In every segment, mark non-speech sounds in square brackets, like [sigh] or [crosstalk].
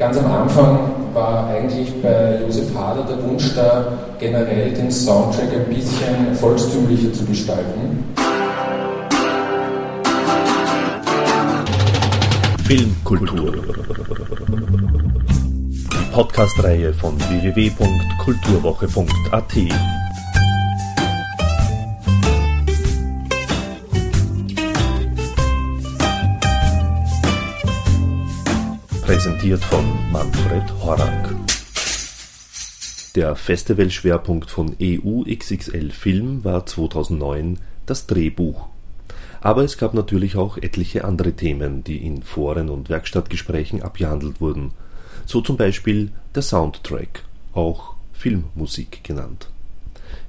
Ganz am Anfang war eigentlich bei Josef Hader der Wunsch da, generell den Soundtrack ein bisschen volkstümlicher zu gestalten. Filmkultur. Die Podcast-Reihe von www.kulturwoche.at. Präsentiert von Manfred Horak. Der Festivalschwerpunkt von EU XXL Film war 2009 das Drehbuch. Aber es gab natürlich auch etliche andere Themen, die in Foren und Werkstattgesprächen abgehandelt wurden, so zum Beispiel der Soundtrack, auch Filmmusik genannt.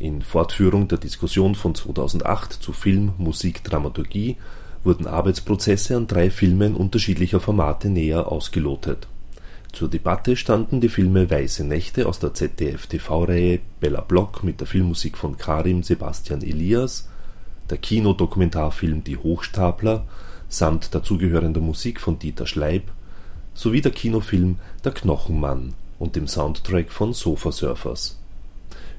In Fortführung der Diskussion von 2008 zu Film, Musik, Dramaturgie wurden Arbeitsprozesse an drei Filmen unterschiedlicher Formate näher ausgelotet. Zur Debatte standen die Filme Weiße Nächte aus der ZDF-TV-Reihe Bella Block mit der Filmmusik von Karim Sebastian Elias, der Kinodokumentarfilm Die Hochstapler samt dazugehörender Musik von Dieter Schleib sowie der Kinofilm Der Knochenmann und dem Soundtrack von Sofa Surfers.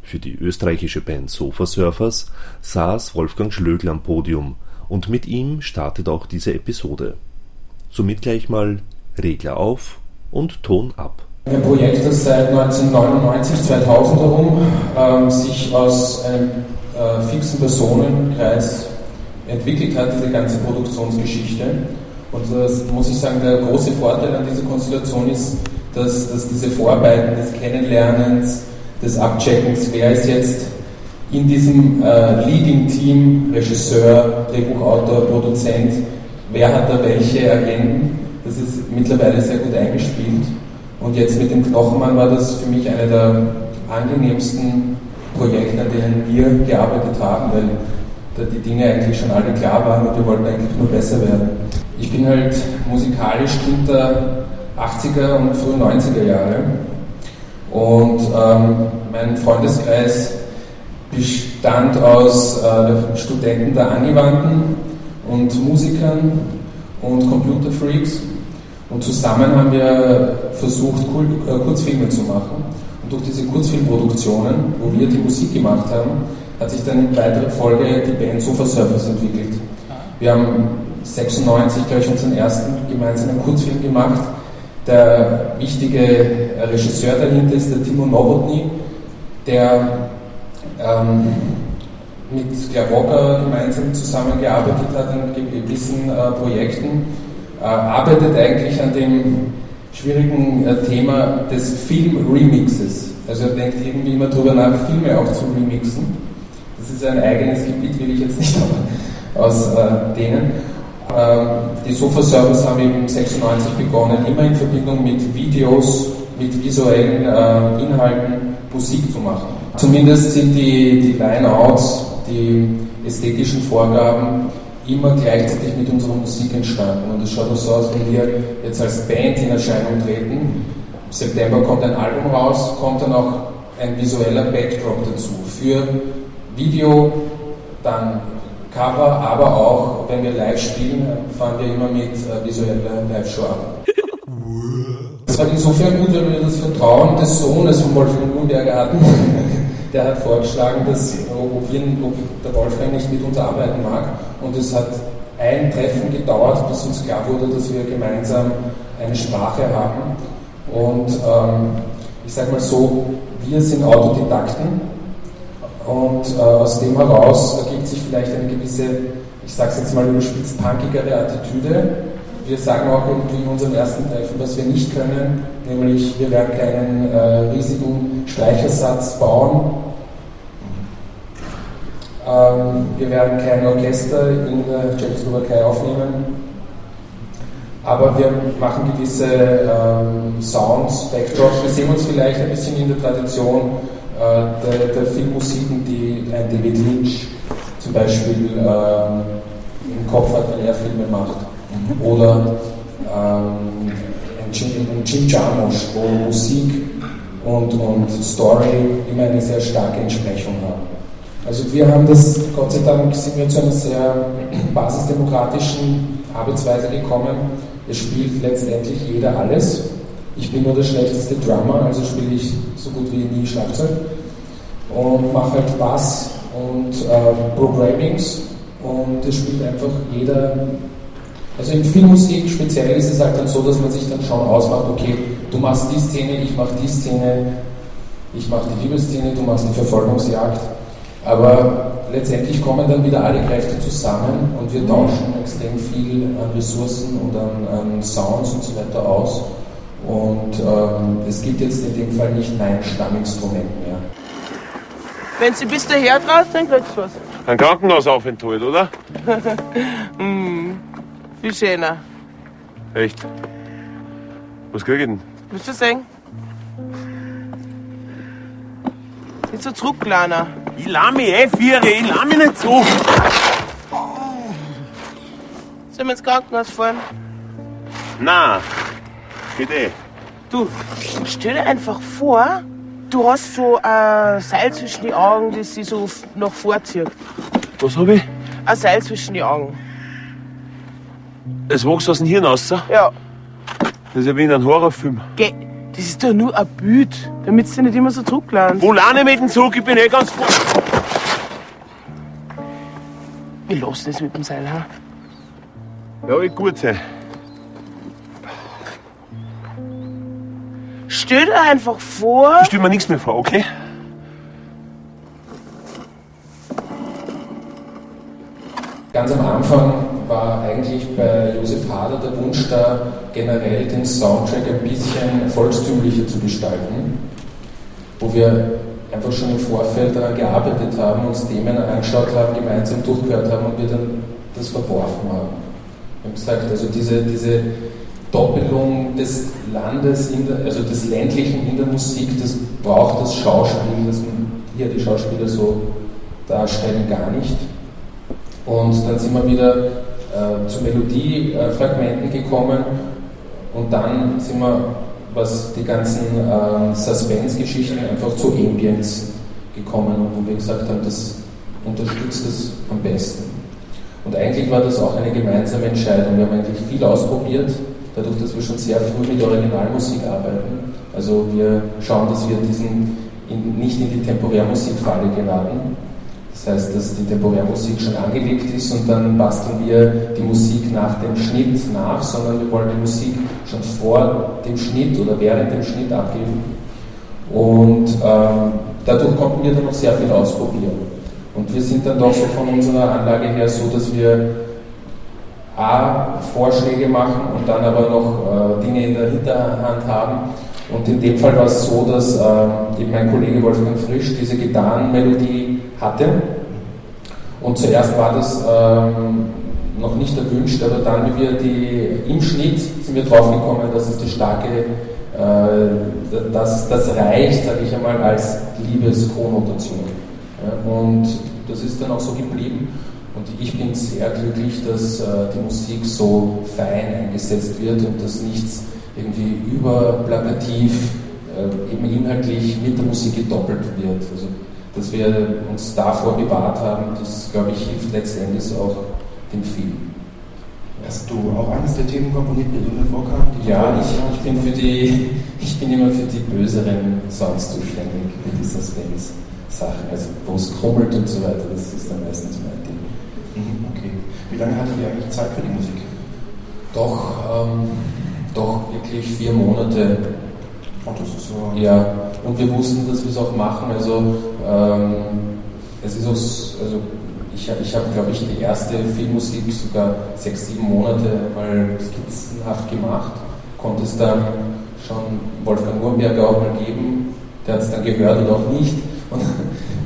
Für die österreichische Band Sofa Surfers saß Wolfgang Schlögl am Podium und mit ihm startet auch diese Episode. Somit gleich mal Regler auf und Ton ab. Ein Projekt, das seit 1999, 2000 herum ähm, sich aus einem äh, fixen Personenkreis entwickelt hat, diese ganze Produktionsgeschichte. Und das muss ich sagen, der große Vorteil an dieser Konstellation ist, dass, dass diese Vorarbeiten des Kennenlernens, des Abcheckens, wer ist jetzt in diesem äh, Leading-Team, Regisseur, Drehbuchautor, Produzent, wer hat da welche Agenten, das ist mittlerweile sehr gut eingespielt. Und jetzt mit dem Knochenmann war das für mich eine der angenehmsten Projekte, an denen wir gearbeitet haben, weil da die Dinge eigentlich schon alle klar waren und wir wollten eigentlich nur besser werden. Ich bin halt musikalisch Kind der 80er und frühen 90er Jahre und ähm, mein Freundeskreis bestand aus äh, Studenten der Angewandten und Musikern und Computerfreaks. Und zusammen haben wir versucht, äh, Kurzfilme zu machen. Und durch diese Kurzfilmproduktionen, wo wir die Musik gemacht haben, hat sich dann in weiterer Folge die Band Sofa Surfers entwickelt. Wir haben 96, glaube ich, unseren ersten gemeinsamen Kurzfilm gemacht. Der wichtige Regisseur dahinter ist der Timo Nowotny, der ähm, mit Claire Walker gemeinsam zusammengearbeitet hat an gewissen äh, Projekten, äh, arbeitet eigentlich an dem schwierigen äh, Thema des Film-Remixes. Also er denkt irgendwie immer darüber nach, Filme auch zu remixen. Das ist ein eigenes Gebiet, will ich jetzt nicht [laughs] aus äh, denen. Ähm, die Sofa-Servers haben eben 96 begonnen, immer in Verbindung mit Videos, mit visuellen äh, Inhalten Musik zu machen. Zumindest sind die, die Line-Outs, die ästhetischen Vorgaben immer gleichzeitig mit unserer Musik entstanden. Und es schaut so aus, wenn wir jetzt als Band in Erscheinung treten. Im September kommt ein Album raus, kommt dann auch ein visueller Backdrop dazu. Für Video, dann Cover, aber auch, wenn wir live spielen, fahren wir immer mit äh, visueller Live-Show ab. [laughs] Das war insofern gut, weil wir das Vertrauen des Sohnes von Wolfgang Nürnberger hatten. [laughs] Der hat vorgeschlagen, dass, ob, wir, ob der Wolfgang nicht mit uns arbeiten mag. Und es hat ein Treffen gedauert, bis uns klar wurde, dass wir gemeinsam eine Sprache haben. Und ähm, ich sage mal so, wir sind Autodidakten und äh, aus dem heraus ergibt sich vielleicht eine gewisse, ich sage es jetzt mal überspitzt, punkigere Attitüde. Wir sagen auch in unserem ersten Treffen, was wir nicht können, nämlich wir werden keinen äh, riesigen Streichersatz bauen, ähm, wir werden kein Orchester in der Tschechoslowakei aufnehmen, aber wir machen gewisse ähm, Sounds, Backdrops. Wir sehen uns vielleicht ein bisschen in der Tradition äh, der, der Filmmusiken, die ein David Lynch zum Beispiel ähm, im Kopf hat, wenn er Filme macht. Oder ähm, Jim Jarmusch, wo Musik und, und Story immer eine sehr starke Entsprechung haben. Also wir haben das, Gott sei Dank sind wir zu einer sehr basisdemokratischen Arbeitsweise gekommen. Es spielt letztendlich jeder alles. Ich bin nur der schlechteste Drummer, also spiele ich so gut wie nie Schlagzeug und mache halt Bass und äh, Programmings und es spielt einfach jeder. Also in Filmmusik speziell ist es halt dann so, dass man sich dann schon ausmacht, okay, du machst die Szene, ich mach die Szene, ich mache die Liebesszene, du machst die Verfolgungsjagd. Aber letztendlich kommen dann wieder alle Kräfte zusammen und wir tauschen extrem viel an Ressourcen und an, an Sounds und so weiter aus. Und ähm, es gibt jetzt in dem Fall nicht mein Stamminstrument mehr. Wenn Sie bis daher traust, dann kriegst du was. Ein Krankenhausaufenthalt, oder? hm, [laughs] [laughs] viel schöner. Echt? Was krieg ich denn? Willst du sehen? Nicht so zurück, Kleiner. Ich lahm mich eh, Viere, ich lahm mich nicht so. Sollen wir ins Krankenhaus fahren? Na, bitte. Du, stell dir einfach vor, du hast so ein Seil zwischen die Augen, das sich so nach vorzieht. Was hab ich? Ein Seil zwischen die Augen. Es wächst aus dem Hirn raus. Ja. Das ist ja wie in einem Horrorfilm. Geh, das ist doch nur ein Bild, damit du nicht immer so zurücklernst. Wo lerne ich mit dem Zug? Ich bin eh ganz vor. Wir lassen es mit dem Seil, ha? Ja, wird gut sein. Stell dir einfach vor. Ich stell mir nichts mehr vor, okay? Ganz am Anfang war eigentlich bei Josef Hader der Wunsch da, generell den Soundtrack ein bisschen volkstümlicher zu gestalten, wo wir einfach schon im Vorfeld daran gearbeitet haben, uns Themen angeschaut haben, gemeinsam durchgehört haben und wir dann das verworfen haben. Wir haben gesagt, also diese, diese Doppelung des Landes, der, also des ländlichen in der Musik, das braucht das Schauspiel, man hier die Schauspieler so darstellen, gar nicht. Und dann sind wir wieder äh, zu Melodiefragmenten gekommen und dann sind wir, was die ganzen äh, Suspense-Geschichten, einfach zu Ambience gekommen und wo wir gesagt haben, das unterstützt es am besten. Und eigentlich war das auch eine gemeinsame Entscheidung. Wir haben eigentlich viel ausprobiert, dadurch, dass wir schon sehr früh mit Originalmusik arbeiten. Also wir schauen, dass wir diesen in, nicht in die Temporärmusikfalle geraten. Das heißt, dass die Temporärmusik schon angelegt ist und dann basteln wir die Musik nach dem Schnitt nach, sondern wir wollen die Musik schon vor dem Schnitt oder während dem Schnitt abgeben. Und ähm, dadurch konnten wir dann noch sehr viel ausprobieren. Und wir sind dann doch so von unserer Anlage her so, dass wir A, Vorschläge machen und dann aber noch äh, Dinge in der Hinterhand haben. Und in dem Fall war es so, dass äh, eben mein Kollege Wolfgang Frisch diese Gitarrenmelodie hatte. Und zuerst war das ähm, noch nicht erwünscht, aber dann, wie wir die im Schnitt sind wir draufgekommen, dass es die starke, äh, dass das reicht, sage ich einmal, als Liebeskonnotation. Ja, und das ist dann auch so geblieben. Und ich bin sehr glücklich, dass äh, die Musik so fein eingesetzt wird und dass nichts irgendwie überplakativ, äh, eben inhaltlich mit der Musik gedoppelt wird. Also, dass wir uns davor bewahrt haben, das, glaube ich, hilft letztendlich auch dem Film. Hast du auch eines der Themen komponiert, die drin vorkamen? Ja, ich, ich, bin für die, [laughs] ich bin immer für die böseren Sounds zuständig, für die Suspense-Sachen. Also wo es krummelt und so weiter, das ist dann meistens mein Ding. Mhm, okay. Wie lange hattet ihr eigentlich Zeit für die Musik? Doch, ähm, doch wirklich vier Monate. Oh, das ist so. Ja, und wir wussten, dass wir es auch machen. Also, ähm, es ist auch, also ich habe, ich hab, glaube ich, die erste Filmmusik sogar sechs, sieben Monate mal skizzenhaft gemacht. Konnte es dann schon Wolfgang Urberger auch mal geben. Der hat es dann gehört oder auch nicht. Und,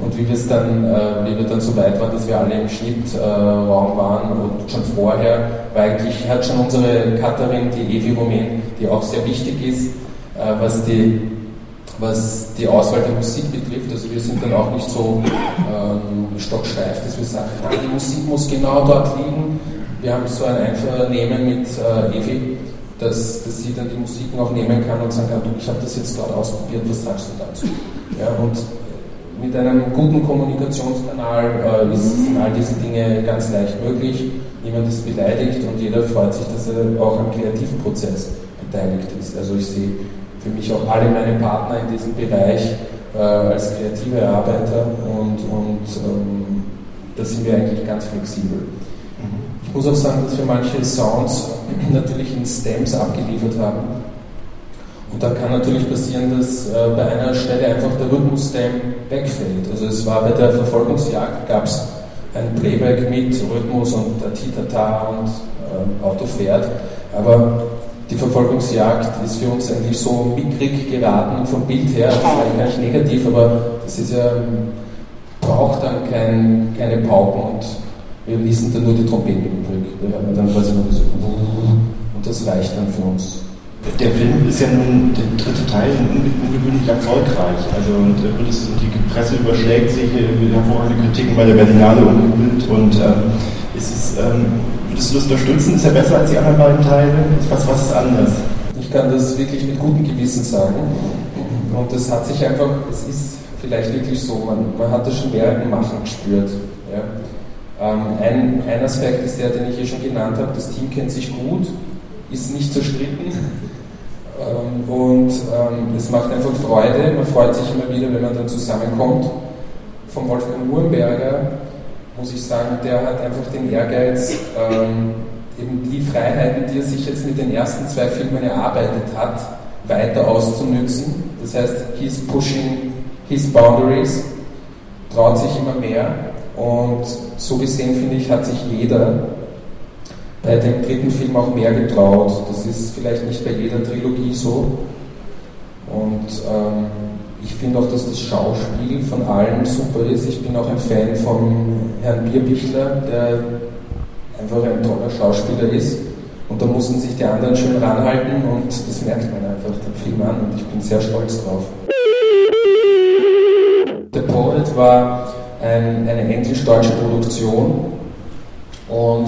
und wie, dann, äh, wie wir dann so weit waren, dass wir alle im Schnittraum äh, waren und schon vorher, weil eigentlich hat schon unsere Cutterin, die Evi Rumen, die auch sehr wichtig ist, äh, was die was die Auswahl der Musik betrifft. Also wir sind dann auch nicht so ähm, stocksteif, dass wir sagen, nein, die Musik muss genau dort liegen. Wir haben so ein Einvernehmen mit äh, Evi, dass, dass sie dann die Musiken auch nehmen kann und sagen kann, du, ich habe das jetzt dort ausprobiert, was sagst du dazu? Ja, und mit einem guten Kommunikationskanal äh, ist, sind all diese Dinge ganz leicht möglich. Niemand ist beleidigt und jeder freut sich, dass er auch am kreativen Prozess beteiligt ist. Also ich sehe für mich auch alle meine Partner in diesem Bereich äh, als kreative Arbeiter und, und ähm, da sind wir eigentlich ganz flexibel. Mhm. Ich muss auch sagen, dass wir manche Sounds [clears throat] natürlich in Stems abgeliefert haben. Und da kann natürlich passieren, dass äh, bei einer Stelle einfach der Rhythmus-Stem wegfällt. Also es war bei der Verfolgungsjagd, gab es ein Playback mit Rhythmus und Titata und äh, Auto fährt. Aber die Verfolgungsjagd ist für uns eigentlich so mickrig geraten vom Bild her. Das ist eigentlich gar nicht negativ, aber das ist ja, braucht dann kein, keine Pauken und wir ließen dann nur die Trompeten übrig. Da haben wir dann quasi nur so und das reicht dann für uns. Der Film ist ja nun der dritte Teil ungewöhnlich erfolgreich. Also und, die Presse überschlägt sich hervorragende Kritiken bei der Berlinale umgehüllt und ähm, ist es ähm, Würdest du das unterstützen? Ist er besser als die anderen beiden Teile? Was, was ist anders? Ich kann das wirklich mit gutem Gewissen sagen. Und das hat sich einfach, es ist vielleicht wirklich so, man, man hat das schon während dem Machen gespürt. Ja. Ähm, ein, ein Aspekt ist der, den ich hier schon genannt habe, das Team kennt sich gut, ist nicht zerstritten ähm, und ähm, es macht einfach Freude, man freut sich immer wieder, wenn man dann zusammenkommt. Von Wolfgang Uhrenberger muss ich sagen, der hat einfach den Ehrgeiz, ähm, eben die Freiheiten, die er sich jetzt mit den ersten zwei Filmen erarbeitet hat, weiter auszunützen. Das heißt, he's pushing his boundaries, traut sich immer mehr und so gesehen finde ich, hat sich jeder bei dem dritten Film auch mehr getraut. Das ist vielleicht nicht bei jeder Trilogie so. Und ähm, ich finde auch, dass das Schauspiel von allen super ist. Ich bin auch ein Fan von Herrn Bierbichler, der einfach ein toller Schauspieler ist. Und da mussten sich die anderen schön ranhalten und das merkt man einfach den Film an und ich bin sehr stolz drauf. The Poet war ein, eine englisch-deutsche Produktion und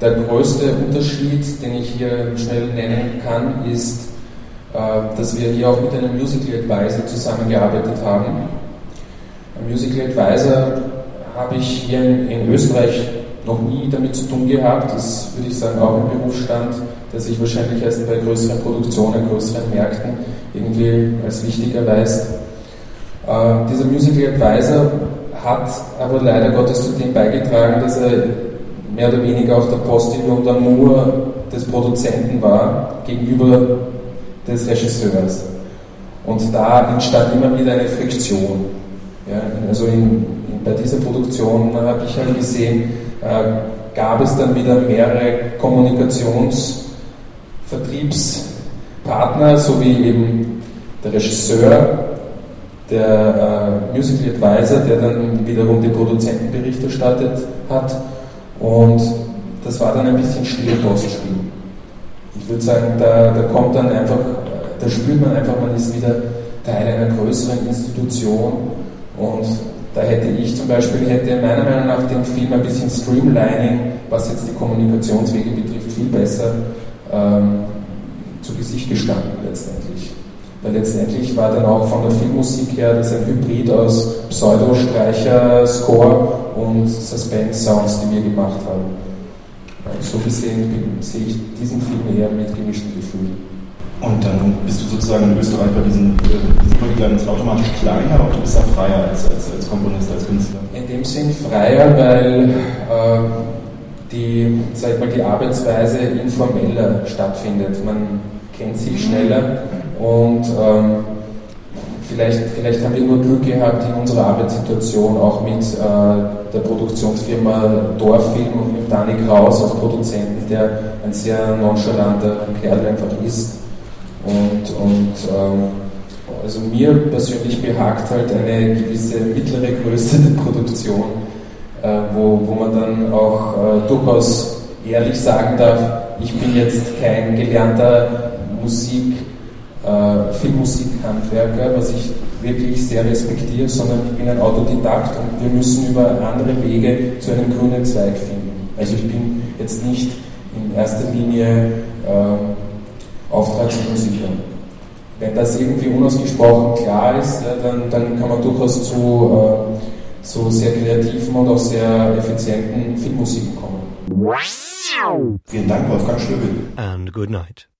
der größte Unterschied, den ich hier schnell nennen kann, ist, dass wir hier auch mit einem Musical Advisor zusammengearbeitet haben. Ein Musical Advisor habe ich hier in, Österreich noch nie damit zu tun gehabt. Das würde ich sagen auch ein Berufsstand, der sich wahrscheinlich erst bei größeren Produktionen, größeren Märkten irgendwie als wichtig erweist. Äh, dieser Musical Advisor hat aber leider Gottes zu dem beigetragen, dass er mehr oder weniger auch der Postillon d'amour des Produzenten war gegenüber des Regisseurs. Und da entstand immer wieder eine Friktion. Ja, also in, in, bei dieser Produktion habe ich halt gesehen, äh, gab es dann wieder mehrere Kommunikationsvertriebspartner, sowie eben der Regisseur, der äh, Musical Advisor, der dann wiederum den Produzenten Bericht erstattet hat. Und das war dann ein bisschen stille Postspiel ich würde sagen, da, da kommt dann einfach, da spürt man einfach, man ist wieder Teil einer größeren Institution und da hätte ich zum Beispiel, hätte meiner Meinung nach den Film ein bisschen Streamlining, was jetzt die Kommunikationswege betrifft, viel besser ähm, zu Gesicht gestanden letztendlich. Weil letztendlich war dann auch von der Filmmusik her das ein Hybrid aus Pseudo-Streicher, Score und Suspense-Sounds, die wir gemacht haben so gesehen sehe ich diesen Film eher mit gemischten Gefühlen. Und dann bist du sozusagen in Österreich bei diesen, äh, diesen Polygons automatisch kleiner oder bist du freier als, als, als Komponist, als Künstler? In dem Sinn freier, weil äh, die, sag mal, die Arbeitsweise informeller stattfindet. Man kennt sich schneller und ähm, vielleicht, vielleicht haben wir nur Glück gehabt in unserer Arbeitssituation, auch mit äh, der Produktionsfirma Dorffilm und mit Dani Kraus als Produzenten, der ein sehr nonchalanter Kerl einfach ist. Und, und ähm, also mir persönlich behagt halt eine gewisse mittlere Größe der Produktion, äh, wo, wo man dann auch äh, durchaus ehrlich sagen darf, ich bin jetzt kein gelernter Musik- äh, Filmmusikhandwerker, was ich wirklich sehr respektiere, sondern ich bin ein Autodidakt und wir müssen über andere Wege zu einem grünen Zweig finden. Also ich bin jetzt nicht in erster Linie äh, Auftragsmusiker. Wenn das irgendwie unausgesprochen klar ist, ja, dann, dann kann man durchaus zu, äh, zu sehr kreativen und auch sehr effizienten Filmmusiken kommen. Vielen Dank, Wolfgang Stöbel. And good night.